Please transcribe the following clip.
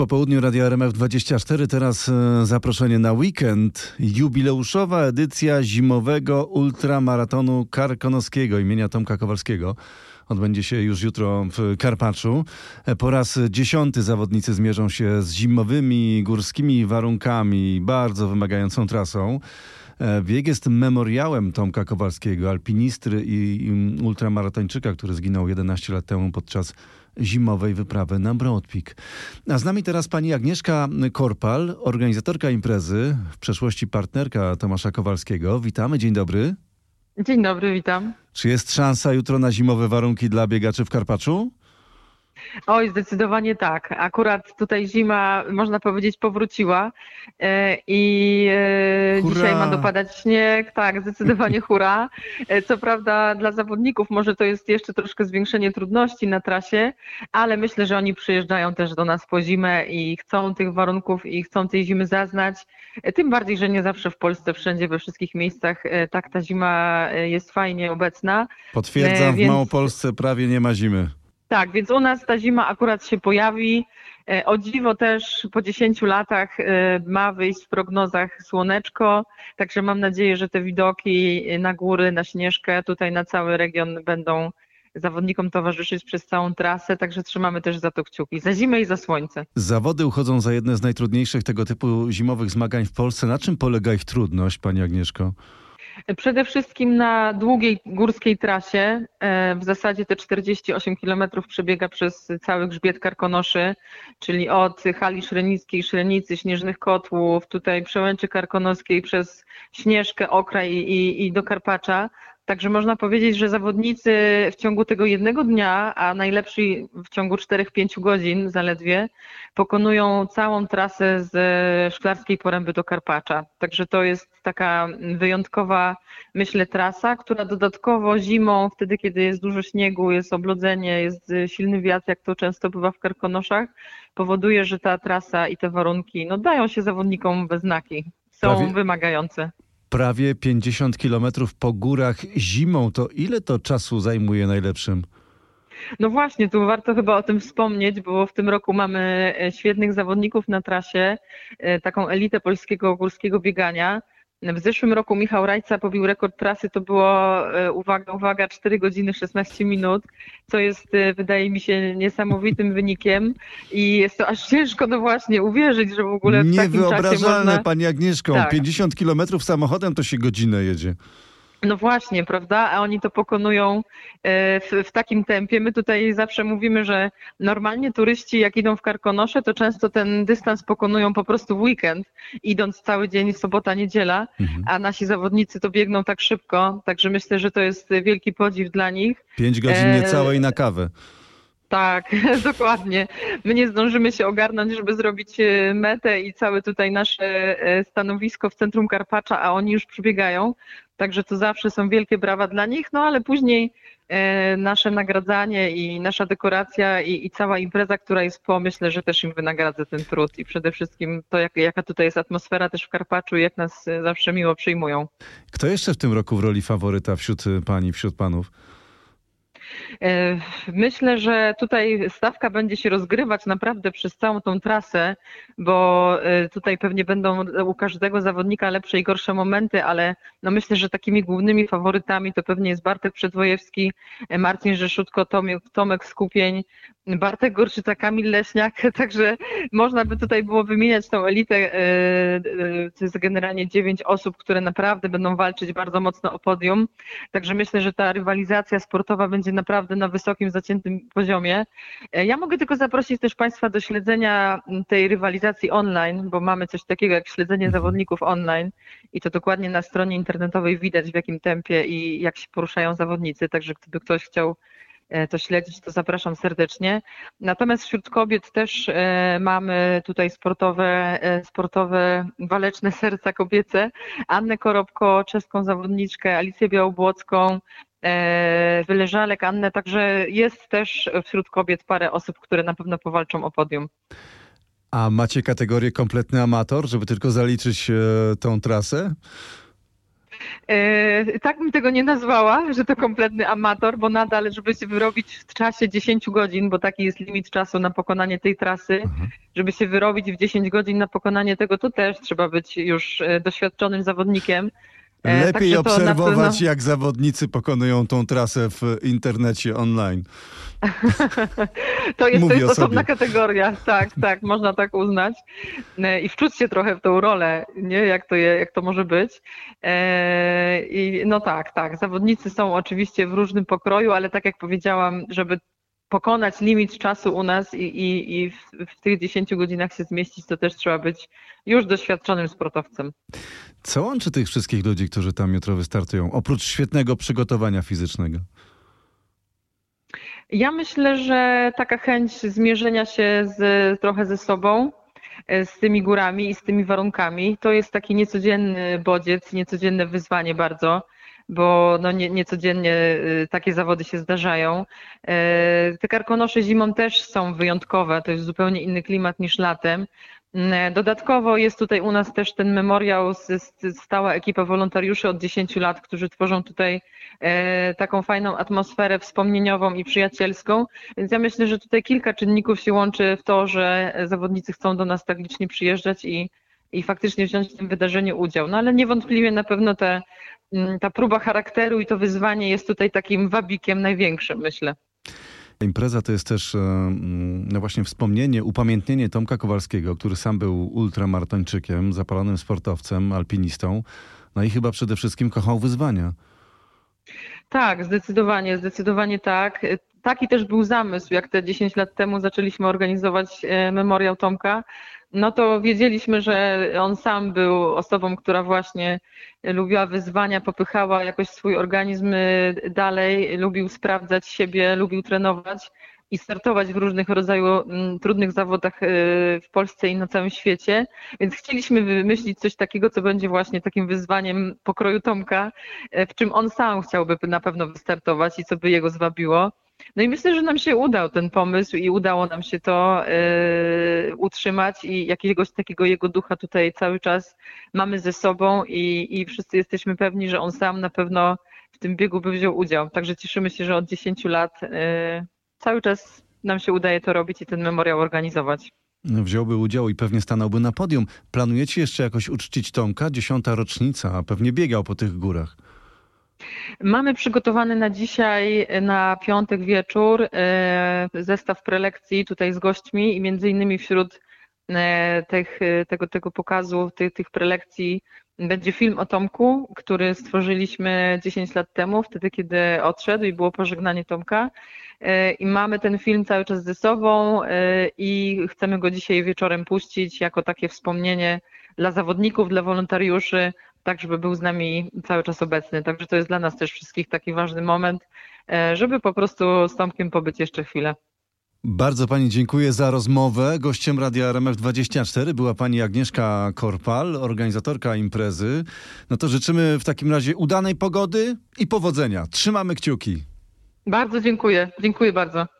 popołudniu Radia RMF24. Teraz e, zaproszenie na weekend. Jubileuszowa edycja zimowego ultramaratonu karkonoskiego imienia Tomka Kowalskiego. Odbędzie się już jutro w Karpaczu. E, Po raz dziesiąty zawodnicy zmierzą się z zimowymi górskimi warunkami, bardzo wymagającą trasą. E, Bieg jest memoriałem Tomka Kowalskiego, alpinistry i i ultramaratończyka, który zginął 11 lat temu podczas zimowej wyprawy na Broad Peak. A z nami teraz pani Agnieszka Korpal, organizatorka imprezy, w przeszłości partnerka Tomasza Kowalskiego. Witamy, dzień dobry. Dzień dobry, witam. Czy jest szansa jutro na zimowe warunki dla biegaczy w Karpaczu? Oj, zdecydowanie tak. Akurat tutaj zima, można powiedzieć, powróciła e, i e, Hurra! dzisiaj ma dopadać śnieg. Tak, zdecydowanie hura. E, Co prawda dla zawodników może to jest jeszcze troszkę zwiększenie trudności na trasie, ale myślę, że oni przyjeżdżają też do nas po zimę i chcą tych warunków i chcą tej zimy zaznać. Tym bardziej, że nie zawsze w Polsce, wszędzie, we wszystkich miejscach tak ta zima jest fajnie obecna. Potwierdzam, E, w więc- Małopolsce prawie nie ma zimy. Tak, więc u nas ta zima akurat się pojawi. E, O dziwo też po 10 latach e, ma wyjść w prognozach słoneczko, także mam nadzieję, że te widoki na góry, na Śnieżkę, tutaj na cały region będą zawodnikom towarzyszyć przez całą trasę, także trzymamy też za to kciuki, za zimę i za słońce. Zawody uchodzą za jedne z najtrudniejszych tego typu zimowych zmagań w Polsce. Na czym polega ich trudność, pani Agnieszko? Przede wszystkim na długiej górskiej trasie, e, w zasadzie te 48 km przebiega przez cały grzbiet Karkonoszy, czyli od hali szrenickiej, Szrenicy, Śnieżnych Kotłów, tutaj Przełęczy Karkonoskiej przez Śnieżkę, Okraj i, i do Karpacza. Także można powiedzieć, że zawodnicy w ciągu tego jednego dnia, a najlepszy w ciągu 4-5 godzin zaledwie, pokonują całą trasę z Szklarskiej Poręby do Karpacza. Także to jest taka wyjątkowa, myślę, trasa, która dodatkowo zimą, wtedy kiedy jest dużo śniegu, jest oblodzenie, jest silny wiatr, jak to często bywa w Karkonoszach, powoduje, że ta trasa i te warunki no, dają się zawodnikom we znaki. Są Prawie- wymagające. Prawie 50 kilometrów po górach zimą, to ile to czasu zajmuje najlepszym? No właśnie, tu warto chyba o tym wspomnieć, bo w tym roku mamy e, świetnych zawodników na trasie, e, taką elitę polskiego górskiego biegania. W zeszłym roku Michał Rajca pobił rekord trasy, to było, e, uwaga, uwaga, 4 godziny 16 minut, co jest, e, wydaje mi się, niesamowitym wynikiem i jest to aż ciężko, no właśnie, uwierzyć, że w ogóle w takim czasie Niewyobrażalne, można... pani Agnieszko. Tak. 50 kilometrów samochodem to się godzinę jedzie. No właśnie, prawda? A oni to pokonują e, w, w takim tempie. My tutaj zawsze mówimy, że normalnie turyści, jak idą w Karkonosze, to często ten dystans pokonują po prostu w weekend, idąc cały dzień, sobota, niedziela, Mhm. a nasi zawodnicy to biegną tak szybko. Także myślę, że to jest wielki podziw dla nich. 5 godzin E, niecałe i na kawę. Tak, dokładnie. My nie zdążymy się ogarnąć, żeby zrobić e, metę i całe tutaj nasze e, stanowisko w centrum Karpacza, a oni już przybiegają. Także to zawsze są wielkie brawa dla nich, no ale później e, nasze nagradzanie i nasza dekoracja i, i cała impreza, która jest po, myślę, że też im wynagradza ten trud i przede wszystkim to, jak, jaka tutaj jest atmosfera też w Karpaczu i jak nas zawsze miło przyjmują. Kto jeszcze w tym roku w roli faworyta wśród pani, wśród panów? E, Myślę, że tutaj stawka będzie się rozgrywać naprawdę przez całą tą trasę, bo e, tutaj pewnie będą u każdego zawodnika lepsze i gorsze momenty, ale no myślę, że takimi głównymi faworytami to pewnie jest Bartek Przedwojewski, e, Marcin Rzeszutko, Tomek, Tomek Skupień, Bartek Gorczyca, Kamil Leśniak, także można by tutaj było wymieniać tą elitę, e, e, to jest generalnie dziewięć osób, które naprawdę będą walczyć bardzo mocno o podium. Także myślę, że ta rywalizacja sportowa będzie naprawdę na wysokim, zaciętym poziomie. E, Ja mogę tylko zaprosić też Państwa do śledzenia tej rywalizacji online, bo mamy coś takiego jak śledzenie Mhm. zawodników online i to dokładnie na stronie internetowej widać w jakim tempie i jak się poruszają zawodnicy. Także gdyby ktoś chciał to śledzić, to zapraszam serdecznie. Natomiast wśród kobiet też e, mamy tutaj sportowe, e, sportowe waleczne serca kobiece. Annę Korobko, czeską zawodniczkę, Alicję Białobłocką, e, Wyleżalek, Annę, także jest też wśród kobiet parę osób, które na pewno powalczą o podium. A macie kategorię kompletny amator, żeby tylko zaliczyć e, tą trasę? E, tak bym tego nie nazwała, że to kompletny amator, bo nadal, żeby się wyrobić w czasie 10 godzin, bo taki jest limit czasu na pokonanie tej trasy, żeby się wyrobić w 10 godzin na pokonanie tego, to też trzeba być już e, doświadczonym zawodnikiem. E, Lepiej także to na obserwować, pewno- jak zawodnicy pokonują tą trasę w internecie online. To jest, to jest osobna kategoria, tak, tak, można tak uznać E, i wczuć się trochę w tą rolę, nie? Jak, to je, jak to może być. E, I no tak, tak, zawodnicy są oczywiście w różnym pokroju, ale tak jak powiedziałam, żeby pokonać limit czasu u nas i, i, i w, w tych 10 godzinach się zmieścić, to też trzeba być już doświadczonym sportowcem. Co łączy tych wszystkich ludzi, którzy tam jutro wystartują, oprócz świetnego przygotowania fizycznego? Ja myślę, że taka chęć zmierzenia się z, trochę ze sobą, e, z tymi górami i z tymi warunkami, to jest taki niecodzienny bodziec, niecodzienne wyzwanie bardzo, bo no nie, niecodziennie e, takie zawody się zdarzają. E, Te karkonosze zimą też są wyjątkowe, to jest zupełnie inny klimat niż latem. Mm, Dodatkowo jest tutaj u nas też ten memoriał, stała ekipa wolontariuszy od 10 lat, którzy tworzą tutaj e, taką fajną atmosferę wspomnieniową i przyjacielską. Więc ja myślę, że tutaj kilka czynników się łączy w to, że zawodnicy chcą do nas tak licznie przyjeżdżać i, i faktycznie wziąć w tym wydarzeniu udział. No ale niewątpliwie na pewno te, ta próba charakteru i to wyzwanie jest tutaj takim wabikiem największym, myślę. Impreza to jest też e, mm, no właśnie wspomnienie, upamiętnienie Tomka Kowalskiego, który sam był ultramaratończykiem, zapalonym sportowcem, alpinistą, no i chyba przede wszystkim kochał wyzwania. Tak, zdecydowanie, zdecydowanie tak. Taki też był zamysł, jak te 10 lat temu zaczęliśmy organizować e, memoriał Tomka. No to wiedzieliśmy, że on sam był osobą, która właśnie lubiła wyzwania, popychała jakoś swój organizm e, dalej, lubił sprawdzać siebie, lubił trenować i startować w różnych rodzaju mm, trudnych zawodach e, w Polsce i na całym świecie. Więc chcieliśmy wymyślić coś takiego, co będzie właśnie takim wyzwaniem pokroju Tomka, e, w czym on sam chciałby na pewno wystartować i co by jego zwabiło. No i myślę, że nam się udał ten pomysł i udało nam się to e, utrzymać i jakiegoś takiego jego ducha tutaj cały czas mamy ze sobą i, i wszyscy jesteśmy pewni, że on sam na pewno w tym biegu by wziął udział. Także cieszymy się, że od 10 lat e, cały czas nam się udaje to robić i ten memoriał organizować. Wziąłby udział i pewnie stanąłby na podium. Planujecie jeszcze jakoś uczcić Tomka? Dziesiąta rocznica, a pewnie biegał po tych górach. Mamy przygotowany na dzisiaj, na piątek wieczór, e, zestaw prelekcji tutaj z gośćmi i między innymi wśród e, tych, e, tego, tego pokazu, tych, tych prelekcji będzie film o Tomku, który stworzyliśmy 10 lat temu, wtedy kiedy odszedł i było pożegnanie Tomka. I mamy ten film cały czas ze sobą i chcemy go dzisiaj wieczorem puścić jako takie wspomnienie dla zawodników, dla wolontariuszy, tak żeby był z nami cały czas obecny. Także to jest dla nas też wszystkich taki ważny moment, e, żeby po prostu z Tomkiem pobyć jeszcze chwilę. Bardzo pani dziękuję za rozmowę. Gościem Radia RMF24 była pani Agnieszka Korpal, organizatorka imprezy. No to życzymy w takim razie udanej pogody i powodzenia. Trzymamy kciuki. Bardzo dziękuję. Dziękuję bardzo.